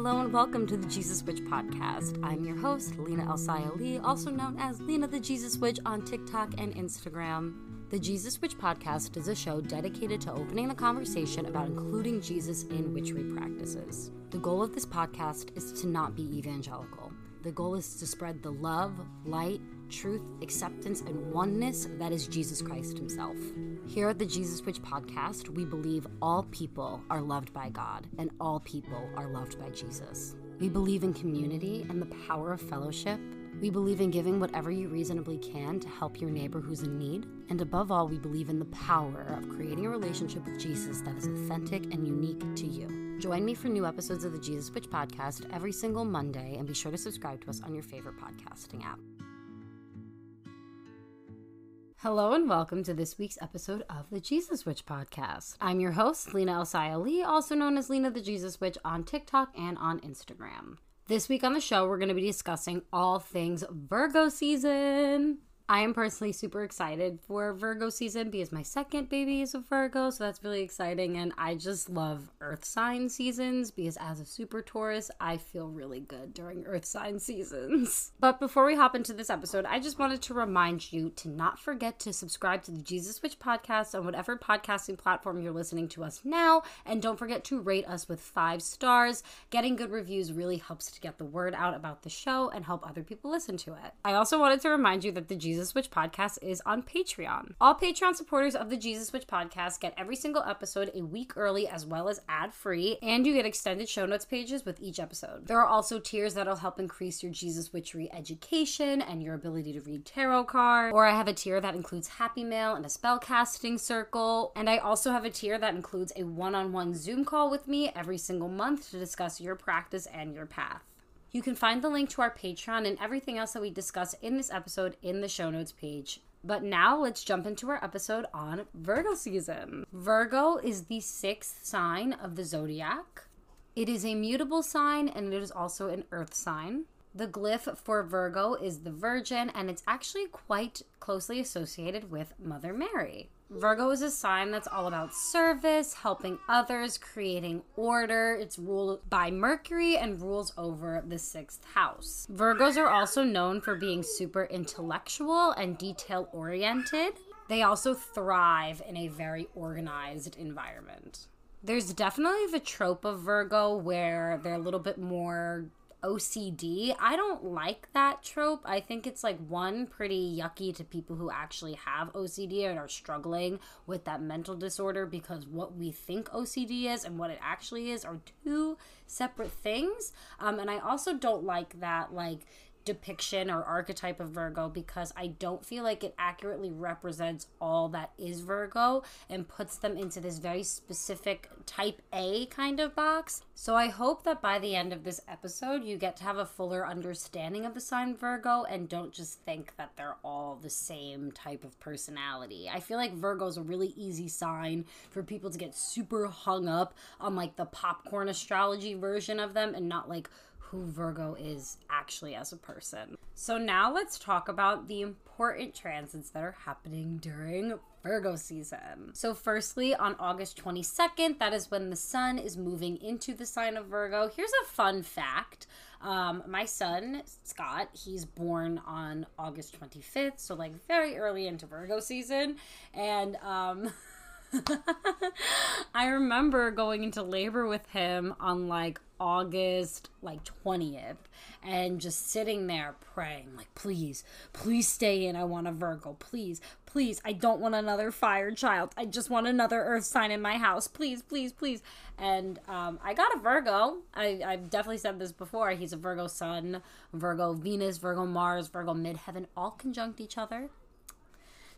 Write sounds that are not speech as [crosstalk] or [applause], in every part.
Hello and welcome to the Jesus Witch podcast. I'm your host, Lina Elsaya Lee, also known as Lina the Jesus Witch on TikTok and Instagram. The Jesus Witch podcast is a show dedicated to opening the conversation about including Jesus in witchery practices. The goal of this podcast is to not be evangelical. The goal is to spread the love, light, truth, acceptance, and oneness that is Jesus Christ Himself. Here at the Jesus Witch podcast, we believe all people are loved by God and all people are loved by Jesus. We believe in community and the power of fellowship. We believe in giving whatever you reasonably can to help your neighbor who's in need. And above all, we believe in the power of creating a relationship with Jesus that is authentic and unique to you. Join me for new episodes of the Jesus Witch podcast every single Monday and be sure to subscribe to us on your favorite podcasting app. Hello and welcome to this week's episode of the Jesus Witch podcast. I'm your host, Lina Elsaya Lee, also known as Lina the Jesus Witch on TikTok and on Instagram. This week on the show, we're going to be discussing all things Virgo season. I am personally super excited for Virgo season because my second baby is a Virgo, so that's really exciting. And I just love Earth sign seasons because as a super Taurus, I feel really good during Earth sign [laughs] seasons. But before we hop into this episode, I just wanted to remind you to not forget to subscribe to the Jesus Witch podcast on whatever podcasting platform you're listening to us now. And don't forget to rate us with five stars. Getting good reviews really helps to get the word out about the show and help other people listen to it. I also wanted to remind you that the Jesus Jesus Witch podcast is on Patreon. All Patreon supporters of the Jesus Witch podcast get every single episode a week early as well as ad free, and you get extended show notes pages with each episode. There are also tiers that'll help increase your Jesus Witchery education and your ability to read tarot cards. Or I have a tier that includes Happy Mail and a spell casting circle. And I also have a tier that includes a one on one Zoom call with me every single month to discuss your practice and your path. You can find the link to our Patreon and everything else that we discuss in this episode in the show notes page. But now let's jump into our episode on Virgo season. Virgo is the sixth sign of the zodiac. It is a mutable sign and it is also an earth sign. The glyph for Virgo is the Virgin, and it's actually quite closely associated with Mother Mary. Virgo is a sign that's all about service, helping others, creating order. It's ruled by Mercury and rules over the sixth house. Virgos are also known for being super intellectual and detail oriented. They also thrive in a very organized environment. There's definitely the trope of Virgo where they're a little bit more OCD. I don't like that trope. I think it's like one pretty yucky to people who actually have OCD and are struggling with that mental disorder because what we think OCD is and what it actually is are two separate things. Um, and I also don't like that like depiction or archetype of Virgo because I don't feel like it accurately represents all that is Virgo and puts them into this very specific type A kind of box. So I hope that by the end of this episode, you get to have a fuller understanding of the sign Virgo and don't just think that they're all the same type of personality. I feel like Virgo is a really easy sign for people to get super hung up on like the popcorn astrology version of them and not like who Virgo is actually as a person. So now let's talk about the important transits that are happening during Virgo season. So, firstly, on August 22nd, that is when the sun is moving into the sign of Virgo. Here's a fun fact. Um, my son, Scott, he's born on August 25th, so like very early into Virgo season. And um, [laughs] I remember going into labor with him on like August like 20th and just sitting there praying like please please stay in. I want a Virgo. Please please. I don't want another fire child. I just want another earth sign in my house. Please please please. And um, I got a Virgo. I, I've definitely said this before. He's a Virgo sun Virgo Venus Virgo Mars Virgo midheaven all conjunct each other.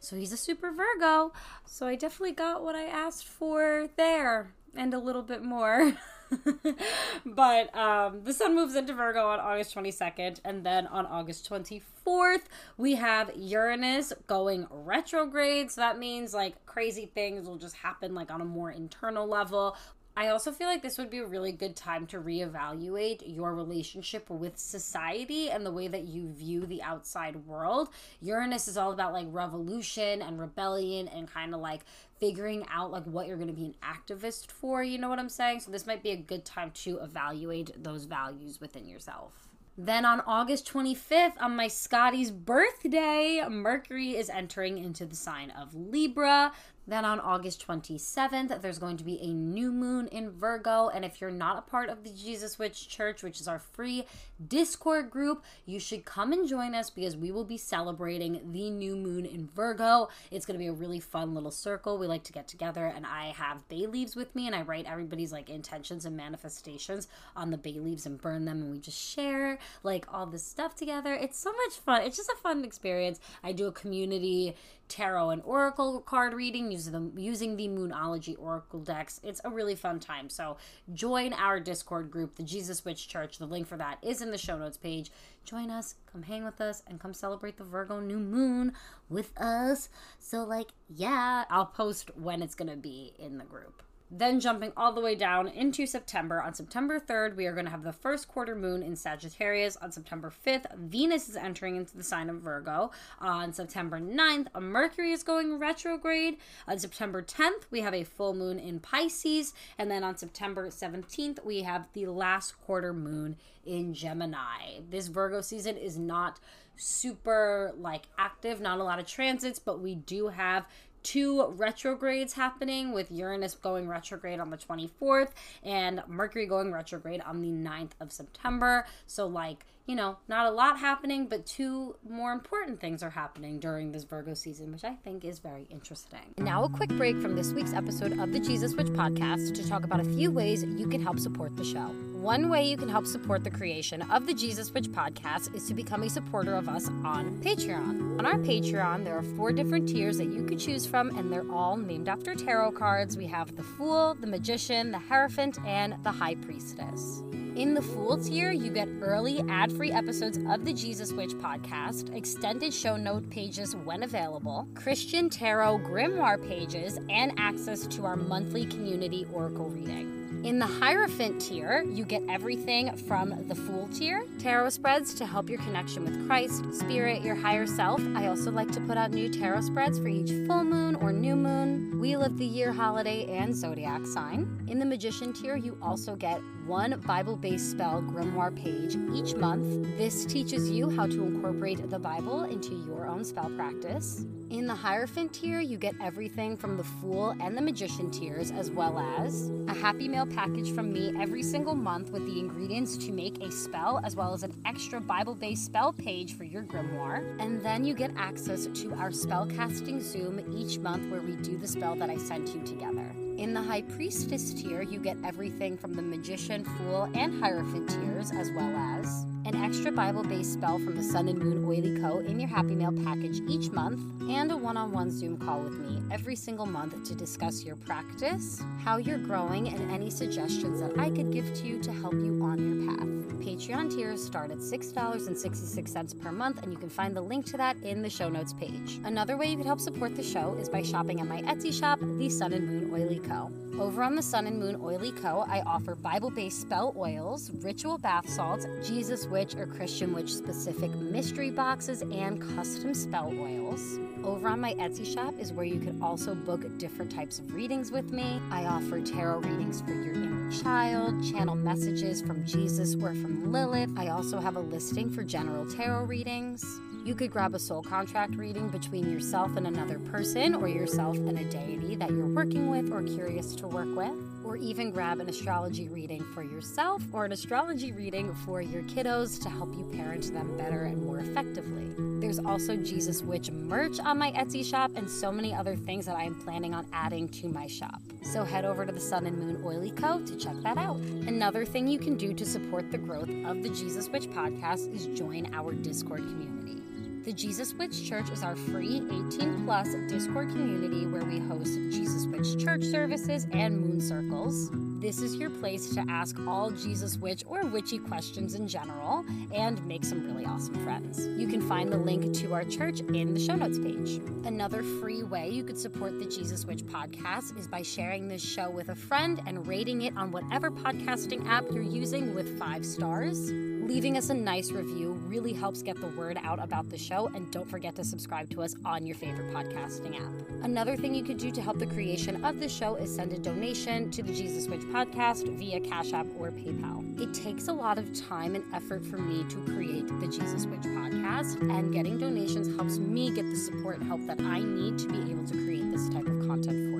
So he's a super Virgo. So I definitely got what I asked for there and a little bit more. [laughs] [laughs] but um, the sun moves into Virgo on August 22nd, and then on August 24th, we have Uranus going retrograde. So that means like crazy things will just happen like on a more internal level. I also feel like this would be a really good time to reevaluate your relationship with society and the way that you view the outside world. Uranus is all about like revolution and rebellion and kind of like figuring out like what you're going to be an activist for, you know what I'm saying? So this might be a good time to evaluate those values within yourself. Then on August 25th, on my Scotty's birthday, Mercury is entering into the sign of Libra. Then on August 27th, there's going to be a new moon in Virgo. And if you're not a part of the Jesus Witch Church, which is our free Discord group, you should come and join us because we will be celebrating the new moon in Virgo. It's going to be a really fun little circle. We like to get together, and I have bay leaves with me, and I write everybody's like intentions and manifestations on the bay leaves and burn them, and we just share like all this stuff together. It's so much fun. It's just a fun experience. I do a community tarot and oracle card reading using the using the Moonology oracle decks. It's a really fun time. So join our Discord group, the Jesus Witch Church. The link for that is in the show notes page. Join us, come hang with us, and come celebrate the Virgo new moon with us. So like, yeah, I'll post when it's gonna be in the group. Then jumping all the way down into September. On September 3rd, we are going to have the first quarter moon in Sagittarius. On September 5th, Venus is entering into the sign of Virgo. On September 9th, Mercury is going retrograde. On September 10th, we have a full moon in Pisces. And then on September 17th, we have the last quarter moon in Gemini. This Virgo season is not super like active, not a lot of transits, but we do have two retrogrades happening with Uranus going retrograde on the 24th and Mercury going retrograde on the 9th of September. So, like, you know, not a lot happening, but two more important things are happening during this Virgo season, which I think is very interesting. Now, a quick break from this week's episode of the Jesus Witch podcast to talk about a few ways you can help support the show. One way you can help support the creation of the Jesus Witch podcast is to become a supporter of us on Patreon. On our Patreon, there are four different tiers that you could choose from, and they're all named after tarot cards. We have the Fool, the Magician, the Hierophant, and the High Priestess. In the Fool tier, you get early ad free episodes of the Jesus Witch podcast, extended show note pages when available, Christian Tarot grimoire pages, and access to our monthly community oracle reading. In the Hierophant tier, you get everything from the Fool tier, tarot spreads to help your connection with Christ, Spirit, your higher self. I also like to put out new tarot spreads for each full moon or new moon, wheel of the year holiday, and zodiac sign. In the Magician tier, you also get one Bible based spell grimoire page each month. This teaches you how to incorporate the Bible into your own spell practice. In the Hierophant tier, you get everything from the Fool and the Magician tiers, as well as a Happy Mail package from me every single month with the ingredients to make a spell, as well as an extra Bible based spell page for your grimoire. And then you get access to our spellcasting Zoom each month where we do the spell that I sent you together. In the High Priestess tier, you get everything from the Magician, Fool, and Hierophant tiers, as well as an extra Bible based spell from the Son and Moon Oily Co. in your Happy Mail package each month, and a one on one Zoom call with me every single month to discuss your practice, how you're growing, and any suggestions that I could give to you to help you on your path. Patreon tiers start at $6.66 per month, and you can find the link to that in the show notes page. Another way you can help support the show is by shopping at my Etsy shop, The Son and Moon Oily Co. Over on the Son and Moon Oily Co., I offer Bible based spell oils, ritual bath salts, Jesus Witch or Christian Witch specific mystery boxes, and custom spell oils. Over on my Etsy shop is where you can also book different types of readings with me. I offer tarot readings for your inner child, channel messages from Jesus or from Lilith. I also have a listing for general tarot readings. You could grab a soul contract reading between yourself and another person, or yourself and a deity that you're working with or curious to work with, or even grab an astrology reading for yourself or an astrology reading for your kiddos to help you parent them better and more effectively. There's also Jesus Witch merch on my Etsy shop and so many other things that I am planning on adding to my shop. So head over to the Son and Moon Oily Co. to check that out. Another thing you can do to support the growth of the Jesus Witch podcast is join our Discord community. The Jesus Witch Church is our free 18 plus Discord community where we host Jesus Witch church services and moon circles. This is your place to ask all Jesus Witch or witchy questions in general and make some really awesome friends. You can find the link to our church in the show notes page. Another free way you could support the Jesus Witch podcast is by sharing this show with a friend and rating it on whatever podcasting app you're using with five stars. Leaving us a nice review really helps get the word out about the show, and don't forget to subscribe to us on your favorite podcasting app. Another thing you could do to help the creation of the show is send a donation to the Jesus Witch podcast via Cash App or PayPal. It takes a lot of time and effort for me to create the Jesus Witch podcast, and getting donations helps me get the support and help that I need to be able to create this type of content for you.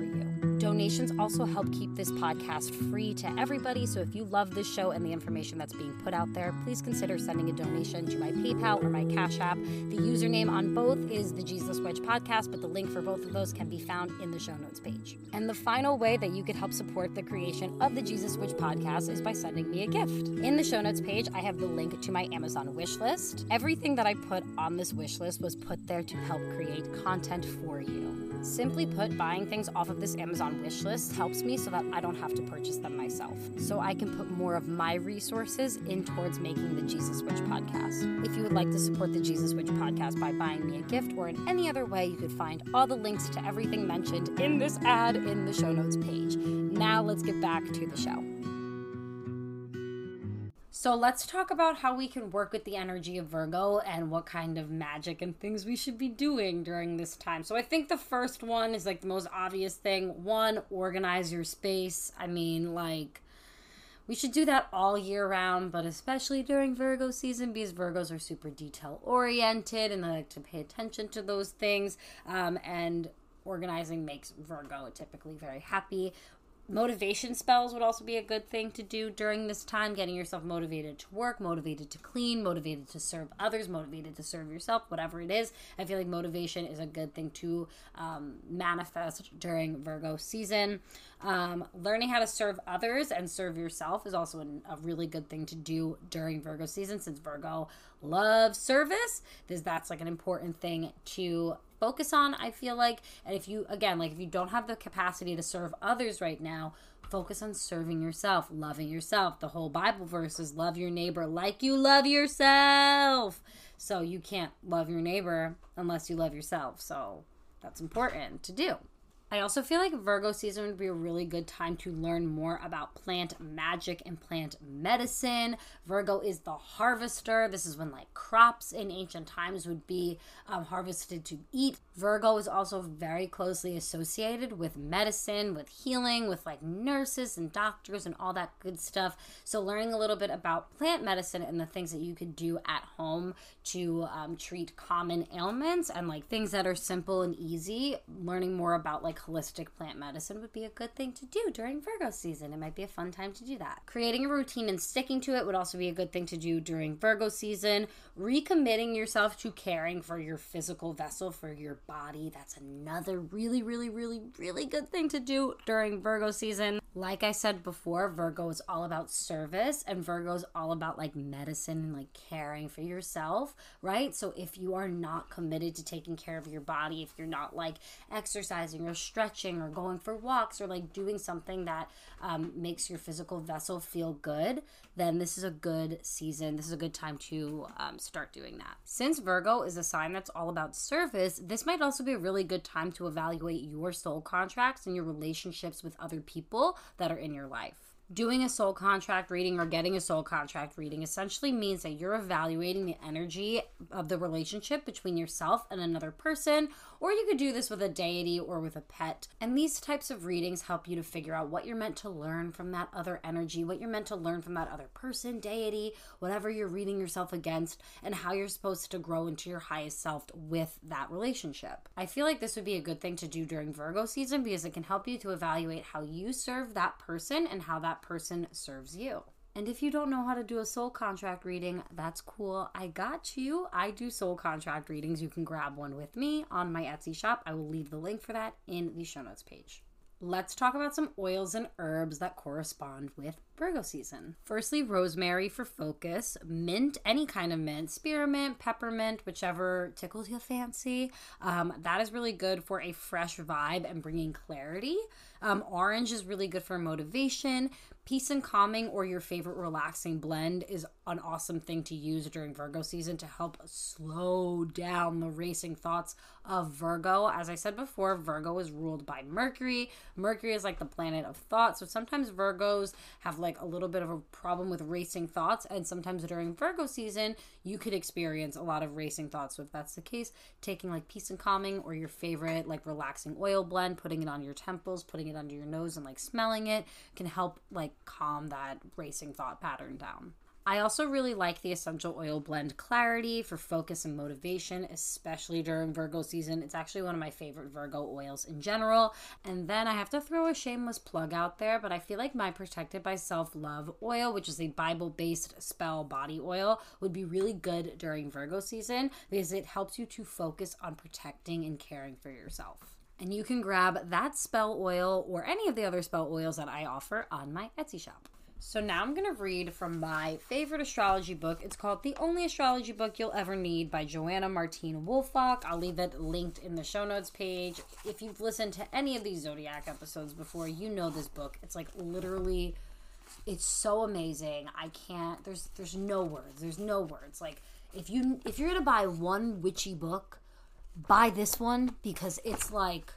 Donations also help keep this podcast free to everybody. So if you love this show and the information that's being put out there, please consider sending a donation to my PayPal or my Cash App. The username on both is the Jesus Witch Podcast, but the link for both of those can be found in the show notes page. And the final way that you could help support the creation of the Jesus Witch Podcast is by sending me a gift. In the show notes page, I have the link to my Amazon wish list. Everything that I put on this wish list was put there to help create content for you. Simply put, buying things off of this Amazon wish list helps me so that I don't have to purchase them myself. So I can put more of my resources in towards making the Jesus Witch podcast. If you would like to support the Jesus Witch podcast by buying me a gift or in any other way, you could find all the links to everything mentioned in this ad in the show notes page. Now let's get back to the show. So let's talk about how we can work with the energy of Virgo and what kind of magic and things we should be doing during this time. So I think the first one is like the most obvious thing. One, organize your space. I mean, like, we should do that all year round, but especially during Virgo season because Virgos are super detail oriented and they like to pay attention to those things. Um, and organizing makes Virgo typically very happy motivation spells would also be a good thing to do during this time. Getting yourself motivated to work motivated to clean motivated to serve others motivated to serve yourself whatever it is. I feel like motivation is a good thing to um, manifest during virgo season. Um, learning how to serve others and serve yourself is also an, a really good thing to do during virgo season since virgo loves service this that's like an important thing to focus on, I feel like. And if you, again, like if you don't have the capacity to serve others right now, focus on serving yourself, loving yourself. The whole Bible verse is love your neighbor like you love yourself. So you can't love your neighbor unless you love yourself. So that's important to do. I also feel like Virgo season would be a really good time to learn more about plant magic and plant medicine. Virgo is the harvester. This is when like crops in ancient times would be um, harvested to eat. Virgo is also very closely associated with medicine, with healing, with like nurses and doctors and all that good stuff. So, learning a little bit about plant medicine and the things that you could do at home to um, treat common ailments and like things that are simple and easy, learning more about like holistic plant medicine would be a good thing to do during Virgo season. It might be a fun time to do that. Creating a routine and sticking to it would also be a good thing to do during Virgo season. Recommitting yourself to caring for your physical vessel, for your body. That's another really, really, really, really good thing to do during Virgo season. Like I said before, Virgo is all about service and Virgo is all about like medicine and like caring for yourself, right? So if you are not committed to taking care of your body, if you're not like exercising or stretching or going for walks or like doing something that um, makes your physical vessel feel good, then this is a good season. This is a good time to um, start doing that. Since Virgo is a sign that's all about service, this might also be a really good time to evaluate your soul contracts and your relationships with other people that are in your life. Doing a soul contract reading or getting a soul contract reading essentially means that you're evaluating the energy of the relationship between yourself and another person or you could do this with a deity or with a pet. And these types of readings help you to figure out what you're meant to learn from that other energy, what you're meant to learn from that other person, deity, whatever you're reading yourself against, and how you're supposed to grow into your highest self with that relationship. I feel like this would be a good thing to do during Virgo season because it can help you to evaluate how you serve that person and how that person serves you. And if you don't know how to do a soul contract reading, that's cool. I got you. I do soul contract readings. You can grab one with me on my Etsy shop. I will leave the link for that in the show notes page. Let's talk about some oils and herbs that correspond with Virgo season. Firstly, rosemary for focus, mint, any kind of mint, spearmint, peppermint, whichever tickles your fancy. Um, that is really good for a fresh vibe and bringing clarity. Um, orange is really good for motivation. Peace and calming or your favorite relaxing blend is an awesome thing to use during Virgo season to help slow down the racing thoughts of Virgo. As I said before, Virgo is ruled by Mercury. Mercury is like the planet of thought. So sometimes Virgos have like a little bit of a problem with racing thoughts. And sometimes during Virgo season, you could experience a lot of racing thoughts. So if that's the case, taking like peace and calming or your favorite like relaxing oil blend, putting it on your temples, putting it under your nose and like smelling it can help like calm that racing thought pattern down. I also really like the essential oil blend Clarity for focus and motivation, especially during Virgo season. It's actually one of my favorite Virgo oils in general. And then I have to throw a shameless plug out there, but I feel like my Protected by Self Love oil, which is a Bible based spell body oil, would be really good during Virgo season because it helps you to focus on protecting and caring for yourself. And you can grab that spell oil or any of the other spell oils that I offer on my Etsy shop. So now I'm going to read from my favorite astrology book. It's called The Only Astrology Book You'll Ever Need by Joanna Martine Woolfolk. I'll leave it linked in the show notes page. If you've listened to any of these Zodiac episodes before, you know this book. It's like literally it's so amazing. I can't there's there's no words. There's no words. Like if you if you're going to buy one witchy book, buy this one because it's like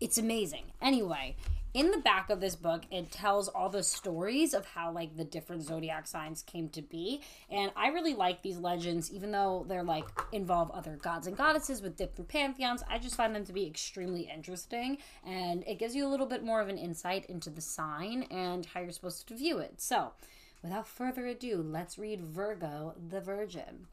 it's amazing. Anyway, in the back of this book it tells all the stories of how like the different zodiac signs came to be. And i really like these legends even though they're like involve other gods and goddesses with different pantheons. I just find them to be extremely interesting and it gives you a little bit more of an insight into the sign and how you're supposed to view it. So without further ado let's read virgo the virgin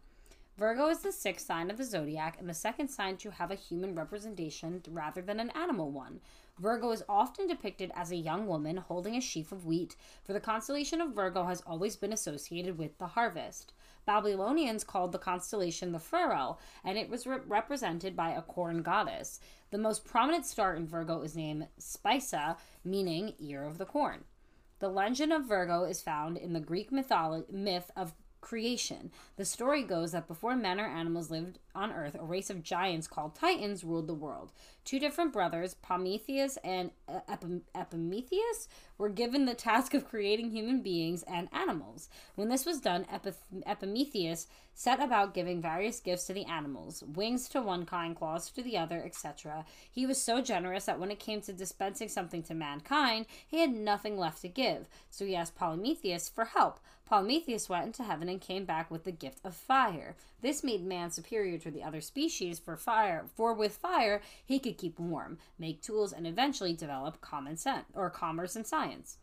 Virgo is the sixth sign of the zodiac and the second sign to have a human representation rather than an animal one. Virgo is often depicted as a young woman holding a sheaf of wheat, for the constellation of Virgo has always been associated with the harvest. Babylonians called the constellation the furrow, and it was re- represented by a corn goddess. The most prominent star in Virgo is named Spica, meaning ear of the corn. The legend of Virgo is found in the Greek mytholo- myth of creation. The story goes that before men or animals lived on Earth, a race of giants called Titans ruled the world. Two different brothers, Prometheus and uh, Epimetheus, were given the task of creating human beings and animals. When this was done, Epimetheus set about giving various gifts to the animals wings to one kind, claws to the other, etc. He was so generous that when it came to dispensing something to mankind, he had nothing left to give. So he asked Prometheus for help. Prometheus went into heaven and came back with the gift of fire. This made man superior to the other species for fire, for with fire he could keep warm, make tools, and eventually develop common sense or commerce and science.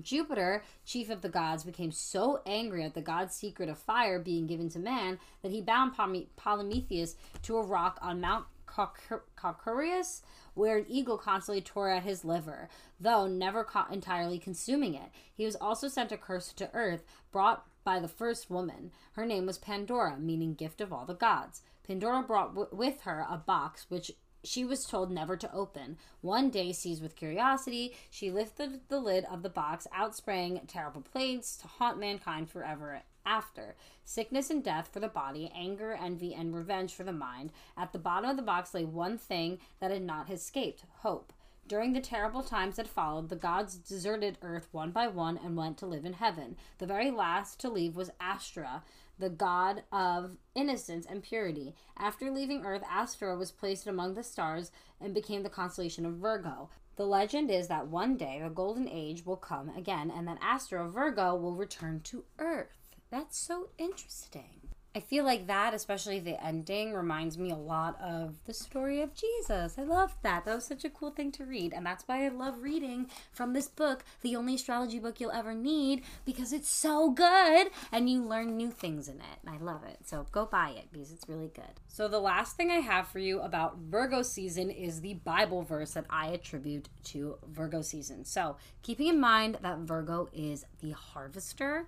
Jupiter, chief of the gods, became so angry at the god's secret of fire being given to man that he bound Prometheus to a rock on Mount Caucasus, where an eagle constantly tore at his liver, though never caught entirely consuming it. He was also sent a curse to earth, brought by the first woman. Her name was Pandora, meaning gift of all the gods. Pandora brought with her a box which she was told never to open. One day, seized with curiosity, she lifted the lid of the box, outsprang terrible plagues to haunt mankind forever after. Sickness and death for the body, anger, envy, and revenge for the mind. At the bottom of the box lay one thing that had not escaped hope. During the terrible times that followed, the gods deserted Earth one by one and went to live in heaven. The very last to leave was Astra, the god of innocence and purity. After leaving Earth, Astra was placed among the stars and became the constellation of Virgo. The legend is that one day the golden age will come again and that Astra Virgo will return to Earth. That's so interesting. I feel like that, especially the ending, reminds me a lot of the story of Jesus. I love that. That was such a cool thing to read. And that's why I love reading from this book, the only astrology book you'll ever need, because it's so good and you learn new things in it. And I love it. So go buy it because it's really good. So, the last thing I have for you about Virgo season is the Bible verse that I attribute to Virgo season. So, keeping in mind that Virgo is the harvester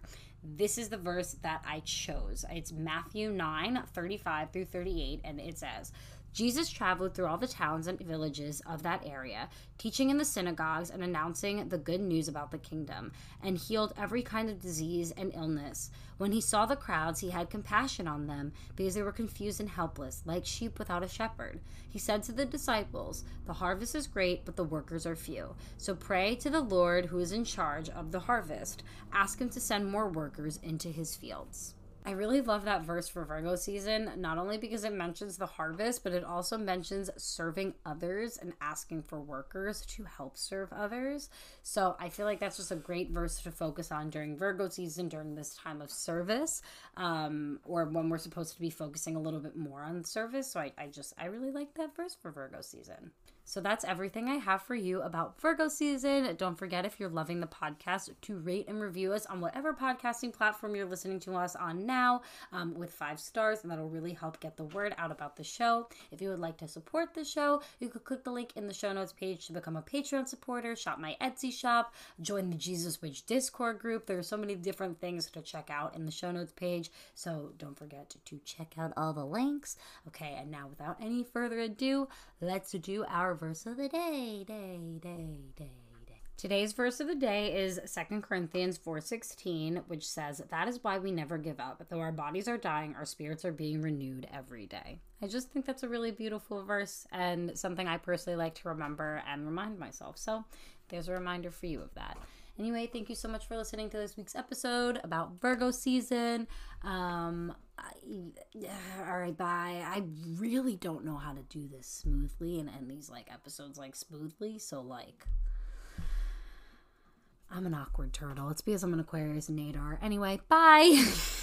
this is the verse that I chose. It's Matthew 9 35 through 38, and it says, Jesus traveled through all the towns and villages of that area, teaching in the synagogues and announcing the good news about the kingdom, and healed every kind of disease and illness. When he saw the crowds, he had compassion on them because they were confused and helpless, like sheep without a shepherd. He said to the disciples, The harvest is great, but the workers are few. So pray to the Lord who is in charge of the harvest. Ask him to send more workers into his fields. I really love that verse for Virgo season, not only because it mentions the harvest, but it also mentions serving others and asking for workers to help serve others. So I feel like that's just a great verse to focus on during Virgo season, during this time of service, um, or when we're supposed to be focusing a little bit more on service. So I, I just, I really like that verse for Virgo season. So that's everything I have for you about Virgo season. Don't forget, if you're loving the podcast, to rate and review us on whatever podcasting platform you're listening to us on now um, with five stars, and that'll really help get the word out about the show. If you would like to support the show, you could click the link in the show notes page to become a Patreon supporter, shop my Etsy shop, join the Jesus Witch Discord group. There are so many different things to check out in the show notes page, so don't forget to, to check out all the links. Okay, and now without any further ado, let's do our verse of the day, day, day, day. day. Today's verse of the day is 2 Corinthians 4:16, which says, "That is why we never give up. Though our bodies are dying, our spirits are being renewed every day." I just think that's a really beautiful verse and something I personally like to remember and remind myself. So, there's a reminder for you of that. Anyway, thank you so much for listening to this week's episode about Virgo season. Um, I, all right, bye. I really don't know how to do this smoothly and end these like episodes like smoothly. So like, I'm an awkward turtle. It's because I'm an Aquarius and nadir. Anyway, bye. [laughs]